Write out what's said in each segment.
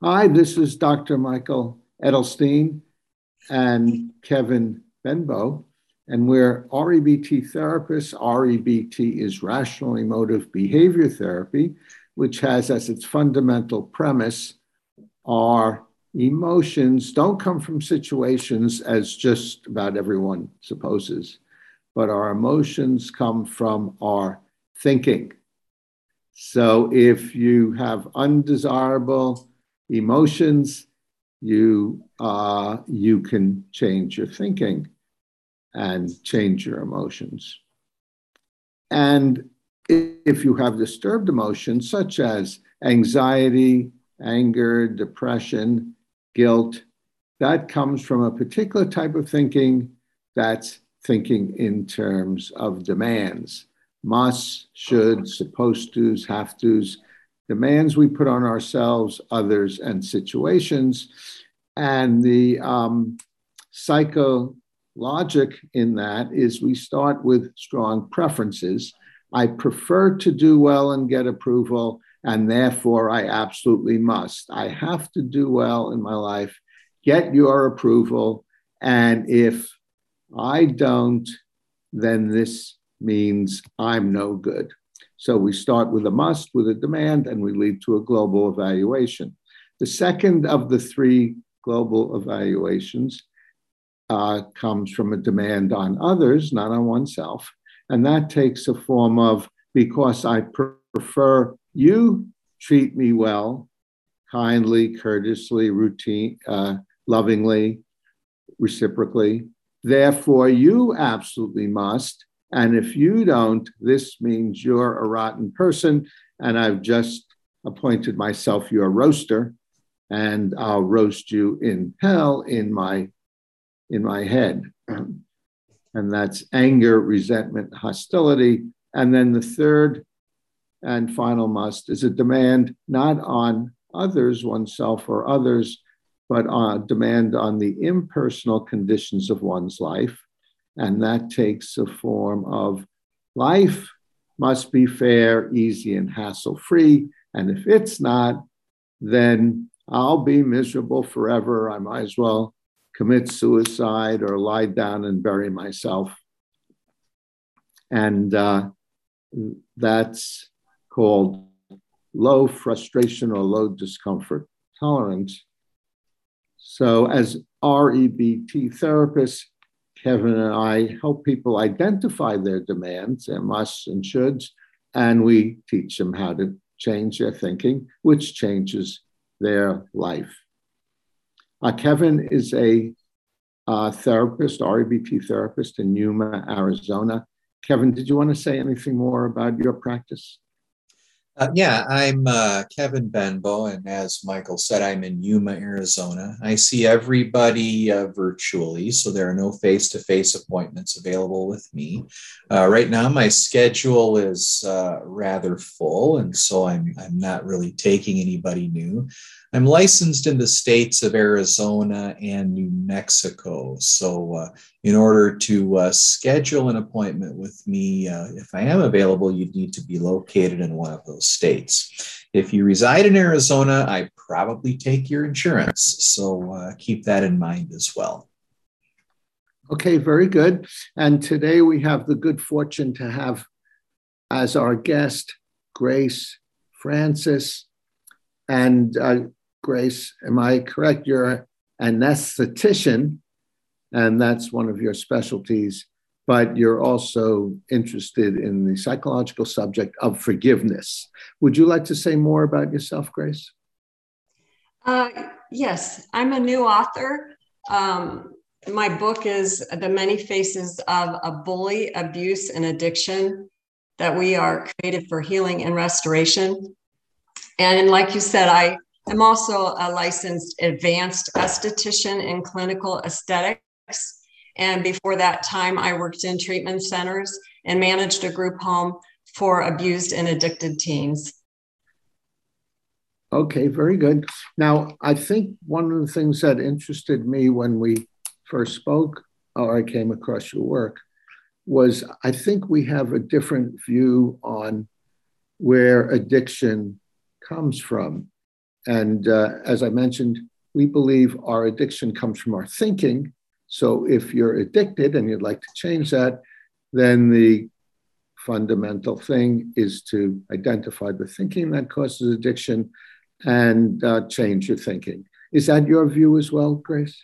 Hi, this is Dr. Michael Edelstein and Kevin Benbow, and we're REBT therapists. REBT is rational emotive behavior therapy, which has as its fundamental premise our emotions don't come from situations as just about everyone supposes, but our emotions come from our thinking. So if you have undesirable emotions, you uh, you can change your thinking and change your emotions. And if you have disturbed emotions such as anxiety, anger, depression, guilt, that comes from a particular type of thinking that's thinking in terms of demands must, should, supposed to's, have to's, demands we put on ourselves, others, and situations. And the um, psychologic in that is we start with strong preferences. I prefer to do well and get approval, and therefore I absolutely must. I have to do well in my life, get your approval, and if I don't, then this means I'm no good. So we start with a must, with a demand, and we lead to a global evaluation. The second of the three global evaluations uh, comes from a demand on others, not on oneself. And that takes a form of because I prefer you treat me well, kindly, courteously, routine, uh, lovingly, reciprocally. Therefore, you absolutely must and if you don't, this means you're a rotten person. And I've just appointed myself your roaster, and I'll roast you in hell in my in my head. And that's anger, resentment, hostility. And then the third and final must is a demand not on others, oneself or others, but a demand on the impersonal conditions of one's life and that takes a form of life must be fair, easy, and hassle free. And if it's not, then I'll be miserable forever. I might as well commit suicide or lie down and bury myself. And uh, that's called low frustration or low discomfort tolerance. So, as REBT therapists, Kevin and I help people identify their demands, their musts and shoulds, and we teach them how to change their thinking, which changes their life. Uh, Kevin is a uh, therapist, REBT therapist in Yuma, Arizona. Kevin, did you want to say anything more about your practice? Uh, yeah, I'm uh, Kevin Benbow, and as Michael said, I'm in Yuma, Arizona. I see everybody uh, virtually, so there are no face to face appointments available with me. Uh, right now, my schedule is uh, rather full, and so I'm, I'm not really taking anybody new. I'm licensed in the states of Arizona and New Mexico. So, uh, in order to uh, schedule an appointment with me, uh, if I am available, you'd need to be located in one of those states. If you reside in Arizona, I probably take your insurance. So, uh, keep that in mind as well. Okay, very good. And today we have the good fortune to have as our guest Grace Francis. And uh, Grace, am I correct? You're an anesthetician, and that's one of your specialties, but you're also interested in the psychological subject of forgiveness. Would you like to say more about yourself, Grace? Uh, yes, I'm a new author. Um, my book is The Many Faces of a Bully, Abuse, and Addiction that we are created for healing and restoration. And like you said, I I'm also a licensed advanced esthetician in clinical aesthetics. And before that time, I worked in treatment centers and managed a group home for abused and addicted teens. Okay, very good. Now, I think one of the things that interested me when we first spoke or I came across your work was I think we have a different view on where addiction comes from. And uh, as I mentioned, we believe our addiction comes from our thinking. So if you're addicted and you'd like to change that, then the fundamental thing is to identify the thinking that causes addiction and uh, change your thinking. Is that your view as well, Grace?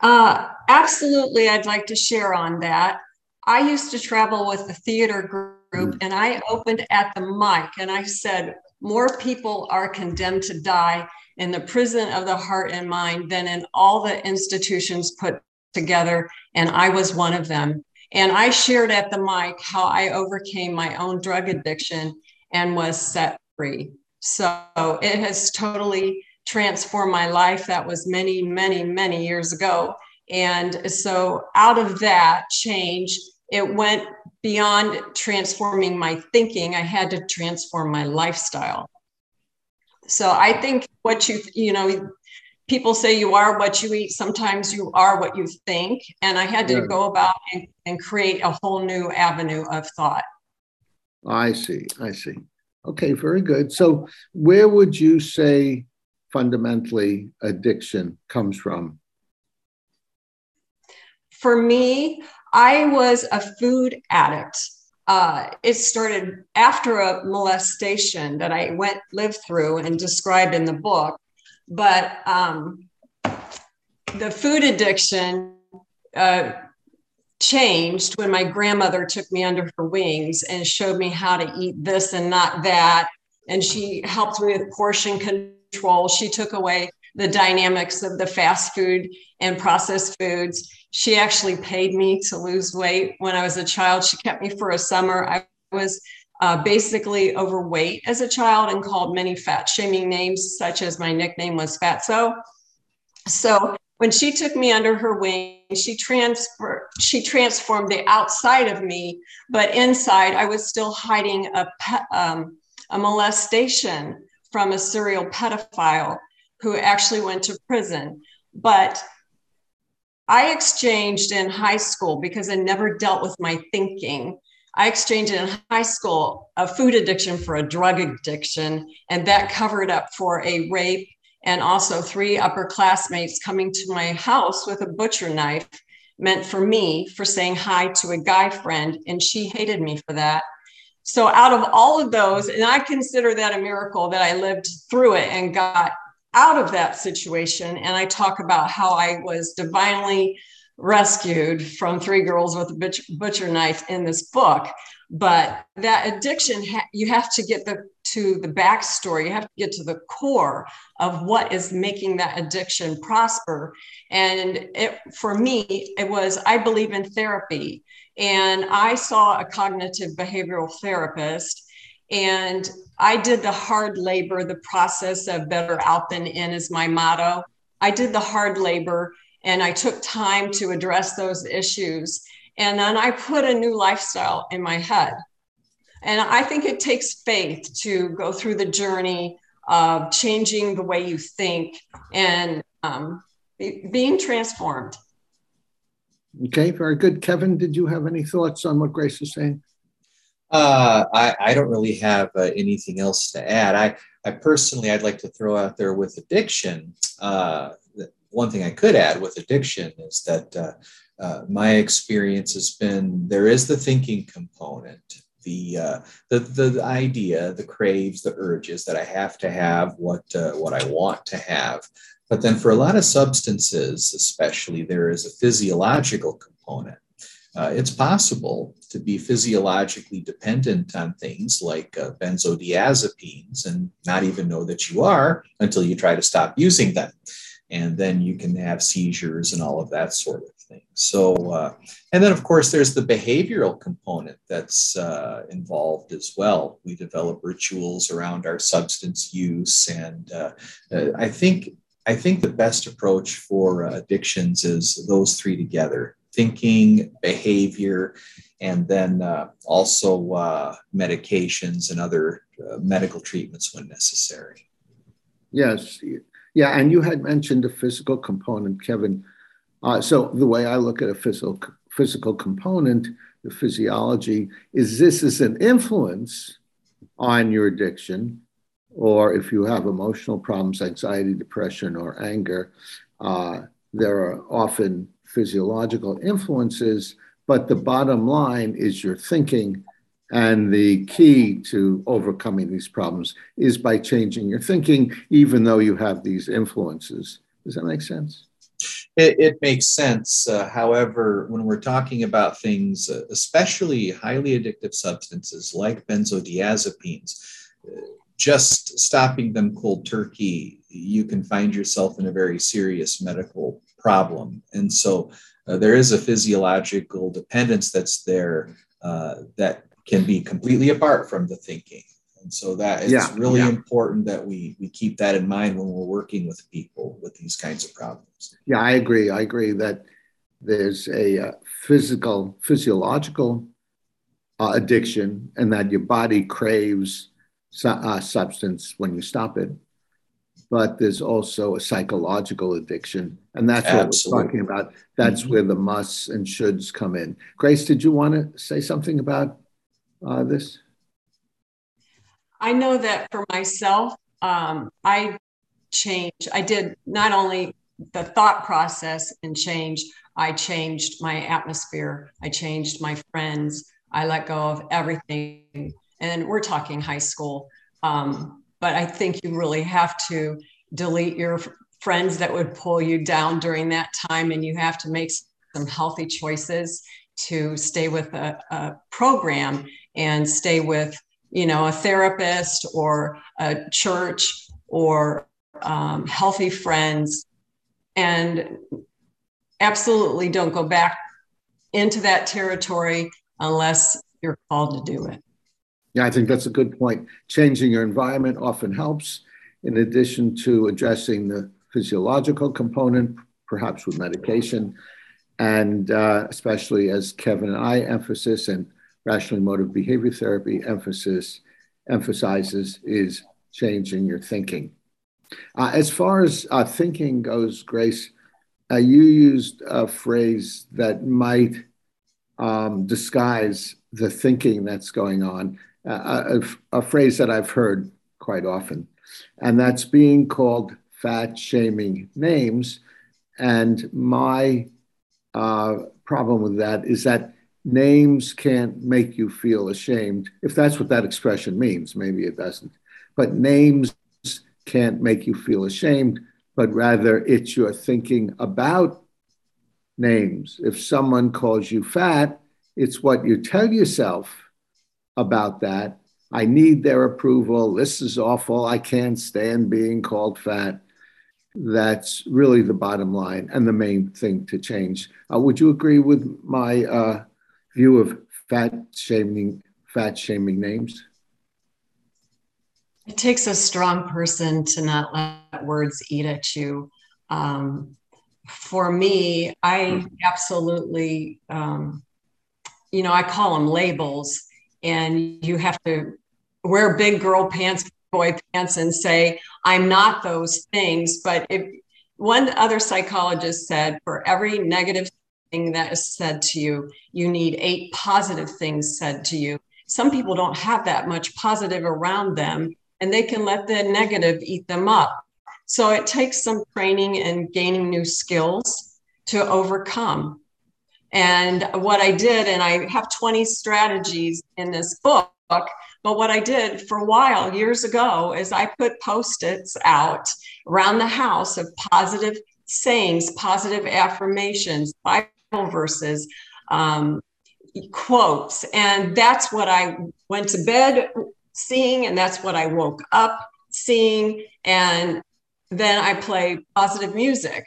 Uh, absolutely. I'd like to share on that. I used to travel with the theater group, mm. and I opened at the mic and I said, More people are condemned to die in the prison of the heart and mind than in all the institutions put together. And I was one of them. And I shared at the mic how I overcame my own drug addiction and was set free. So it has totally transformed my life. That was many, many, many years ago. And so out of that change, it went beyond transforming my thinking. I had to transform my lifestyle. So I think what you, you know, people say you are what you eat. Sometimes you are what you think. And I had to yeah. go about and, and create a whole new avenue of thought. I see. I see. Okay, very good. So, where would you say fundamentally addiction comes from? For me, I was a food addict. Uh, it started after a molestation that I went lived through and described in the book. But um, the food addiction uh, changed when my grandmother took me under her wings and showed me how to eat this and not that. And she helped me with portion control. She took away the dynamics of the fast food and processed foods. She actually paid me to lose weight when I was a child. She kept me for a summer. I was uh, basically overweight as a child and called many fat shaming names, such as my nickname was Fatso. So when she took me under her wing, she transfer she transformed the outside of me, but inside I was still hiding a pe- um, a molestation from a serial pedophile who actually went to prison. But I exchanged in high school because I never dealt with my thinking. I exchanged in high school a food addiction for a drug addiction, and that covered up for a rape and also three upper classmates coming to my house with a butcher knife meant for me for saying hi to a guy friend, and she hated me for that. So, out of all of those, and I consider that a miracle that I lived through it and got out of that situation. And I talk about how I was divinely rescued from three girls with a butcher, knife in this book. But that addiction, you have to get the, to the backstory. You have to get to the core of what is making that addiction prosper. And it, for me, it was I believe in therapy, and I saw a cognitive behavioral therapist, and I did the hard labor, the process of better out than in is my motto. I did the hard labor and I took time to address those issues. And then I put a new lifestyle in my head. And I think it takes faith to go through the journey of changing the way you think and um, being transformed. Okay, very good. Kevin, did you have any thoughts on what Grace is saying? Uh, I, I don't really have uh, anything else to add. I, I personally, I'd like to throw out there with addiction. Uh, one thing I could add with addiction is that uh, uh, my experience has been there is the thinking component, the, uh, the, the the idea, the craves, the urges that I have to have what what I want to have. But then for a lot of substances, especially, there is a physiological component uh, it's possible to be physiologically dependent on things like uh, benzodiazepines and not even know that you are until you try to stop using them. And then you can have seizures and all of that sort of thing. So, uh, and then of course, there's the behavioral component that's uh, involved as well. We develop rituals around our substance use. And uh, uh, I think I think the best approach for addictions is those three together thinking, behavior, and then uh, also uh, medications and other uh, medical treatments when necessary. Yes. Yeah. And you had mentioned the physical component, Kevin. Uh, so the way I look at a physical, physical component, the physiology, is this is an influence on your addiction, or if you have emotional problems, anxiety, depression, or anger, uh, there are often physiological influences, but the bottom line is your thinking. And the key to overcoming these problems is by changing your thinking, even though you have these influences. Does that make sense? It, it makes sense. Uh, however, when we're talking about things, uh, especially highly addictive substances like benzodiazepines, uh, just stopping them cold turkey, you can find yourself in a very serious medical problem. And so uh, there is a physiological dependence that's there uh, that can be completely apart from the thinking. And so that it's yeah, really yeah. important that we we keep that in mind when we're working with people with these kinds of problems. Yeah, I agree. I agree that there's a uh, physical physiological uh, addiction and that your body craves su- uh, substance when you stop it. But there's also a psychological addiction, and that's Absolutely. what we're talking about. That's mm-hmm. where the musts and shoulds come in. Grace, did you want to say something about uh, this? I know that for myself, um, I changed. I did not only the thought process and change, I changed my atmosphere. I changed my friends. I let go of everything. And we're talking high school. Um, but I think you really have to delete your friends that would pull you down during that time. And you have to make some healthy choices to stay with a, a program and stay with you know, a therapist or a church or um, healthy friends, and absolutely don't go back into that territory unless you're called to do it. Yeah, I think that's a good point. Changing your environment often helps, in addition to addressing the physiological component, perhaps with medication, and uh, especially as Kevin and I emphasis and rational emotive behavior therapy emphasis emphasizes is changing your thinking. Uh, as far as uh, thinking goes, Grace, uh, you used a phrase that might um, disguise the thinking that's going on, a, a, phrase that I've heard quite often, and that's being called fat shaming names. And my uh, problem with that is that names can't make you feel ashamed, if that's what that expression means. Maybe it doesn't. But names can't make you feel ashamed, but rather it's your thinking about names. If someone calls you fat, it's what you tell yourself about that. I need their approval. This is awful. I can't stand being called fat. That's really the bottom line and the main thing to change. Uh, would you agree with my uh, view of fat shaming fat shaming names? It takes a strong person to not let words eat at you. Um, for me, I absolutely, um, you know, I call them labels, and you have to wear big girl pants, boy pants, and say, I'm not those things. But if one other psychologist said, for every negative thing that is said to you. You need eight positive things said to you. Some people don't have that much positive around them and they can let the negative eat them up. So it takes some training and gaining new skills to overcome. And what I did, and I have 20 strategies in this book, but what I did for a while years ago is I put post its out around the house of positive sayings, positive affirmations, Bible verses, um, quotes. And that's what I went to bed seeing, and that's what I woke up seeing. And then I play positive music.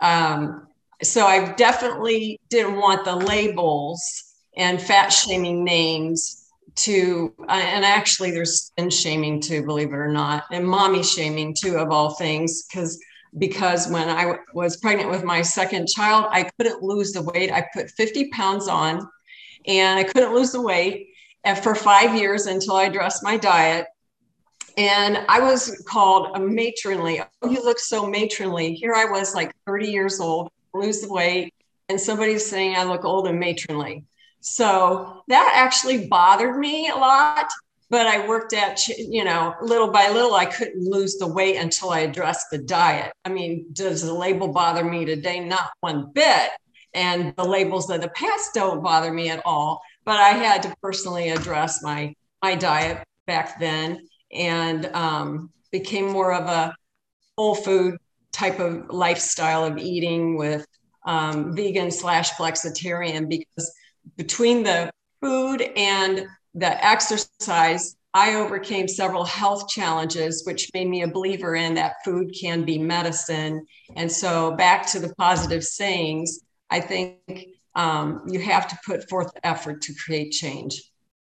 Um, so I definitely didn't want the labels and fat shaming names to, uh, and actually there's spin shaming too, believe it or not, and mommy shaming too, of all things, because because when I w- was pregnant with my second child, I couldn't lose the weight. I put 50 pounds on and I couldn't lose the weight and for five years until I addressed my diet. And I was called a matronly. Oh, you look so matronly. Here I was like 30 years old, lose the weight, and somebody's saying I look old and matronly. So that actually bothered me a lot. but I worked at, you know, little by little, I couldn't lose the weight until I addressed the diet. I mean, does the label bother me today? Not one bit. And the labels of the past don't bother me at all. But I had to personally address my my diet back then and um, became more of a whole food type of lifestyle of eating with um, vegan slash flexitarian because between the food and the exercise, I overcame several health challenges, which made me a believer in that food can be medicine. And so, back to the positive sayings, I think um, you have to put forth effort to create change.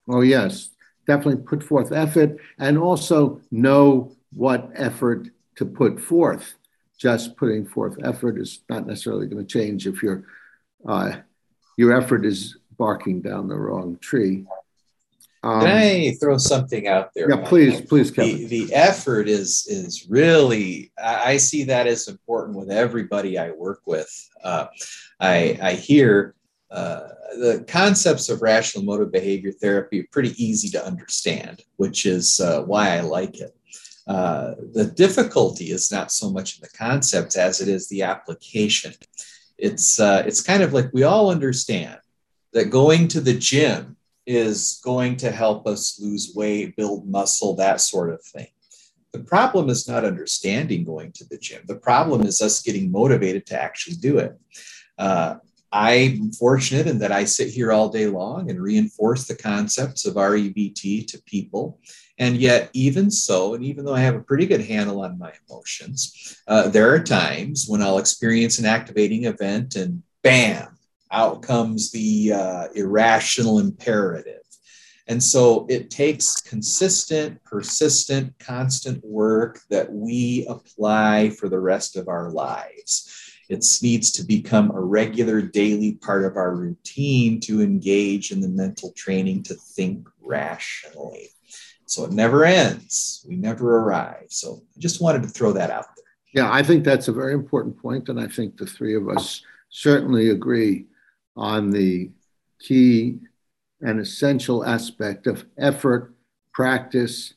Oh, yes, definitely put forth effort and also know what effort to put forth. Just putting forth effort is not necessarily going to change if your uh, your effort is barking down the wrong tree. Um, Can I throw something out there? Yeah, please, please, Kevin. The, the effort is is really I see that as important with everybody I work with. Uh, I I hear uh, the concepts of rational emotive behavior therapy are pretty easy to understand, which is uh, why I like it. Uh, the difficulty is not so much in the concepts as it is the application. It's uh, it's kind of like we all understand that going to the gym is going to help us lose weight, build muscle, that sort of thing. The problem is not understanding going to the gym. The problem is us getting motivated to actually do it. Uh, I'm fortunate in that I sit here all day long and reinforce the concepts of REBT to people. And yet, even so, and even though I have a pretty good handle on my emotions, uh, there are times when I'll experience an activating event and bam, out comes the uh, irrational imperative. And so it takes consistent, persistent, constant work that we apply for the rest of our lives. It needs to become a regular daily part of our routine to engage in the mental training to think rationally. So it never ends. We never arrive. So I just wanted to throw that out there. Yeah, I think that's a very important point, and I think the three of us certainly agree on the key and essential aspect of effort, practice,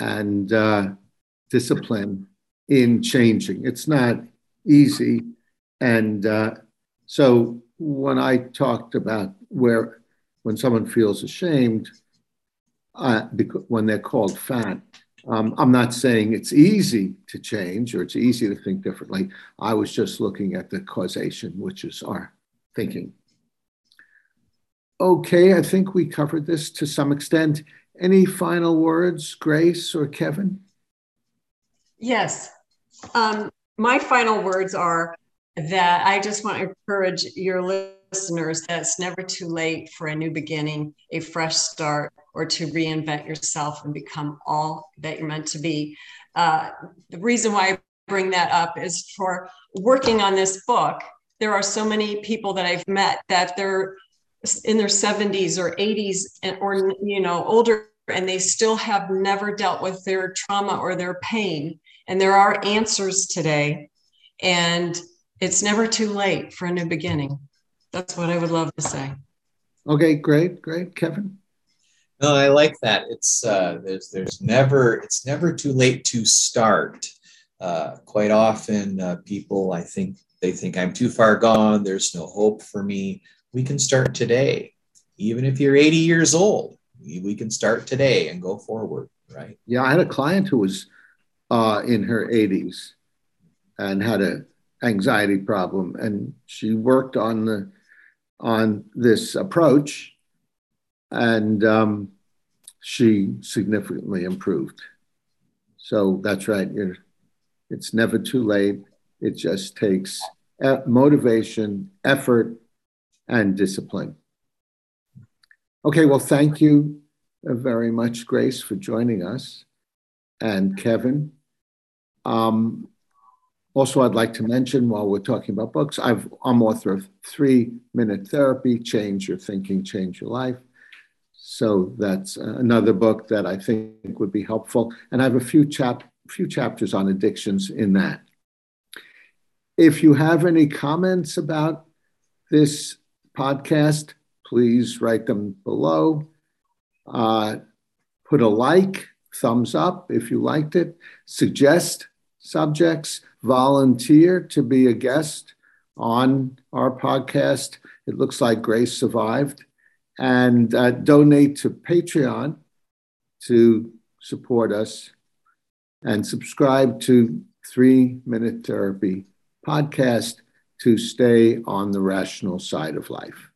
and uh, discipline in changing. It's not easy. And uh, so when I talked about where, when someone feels ashamed, uh, because, when they're called fat, um, I'm not saying it's easy to change or it's easy to think differently. I was just looking at the causation, which is our thinking. Okay, I think we covered this to some extent. Any final words, Grace or Kevin? Yes. Um, my final words are that I just want to encourage your listeners that it's never too late for a new beginning, a fresh start, or to reinvent yourself and become all that you're meant to be. Uh, the reason why I bring that up is for working on this book. There are so many people that I've met that they're in their 70s or 80s and, or you know older and they still have never dealt with their trauma or their pain and there are answers today and it's never too late for a new beginning. That's what i would love to say. Okay great great. Kevin? No i like that. It's uh there's there's never it's never too late to start. Uh quite often uh, people i think they think i'm too far gone. There's no hope for me. We can start today. Even if you're 80 years old, we can start today and go forward, right? Yeah, I had a client who was uh, in her 80s and had a anxiety problem, and she worked on the on this approach, and um, she significantly improved. So that's right. You're, it's never too late. It just takes motivation, effort, and discipline. Okay, well, thank you very much, Grace, for joining us, and Kevin. Um, also, I'd like to mention while we're talking about books, i am author of Three Minute Therapy Change Your Thinking, Change Your Life. So that's another book that I think would be helpful. And I have a few, chap- few chapters on addictions in that. If you have any comments about this podcast, please write them below. Uh, put a like, thumbs up if you liked it, suggest subjects, volunteer to be a guest on our podcast. It looks like Grace survived. And uh, donate to Patreon to support us and subscribe to Three Minute Therapy podcast to stay on the rational side of life.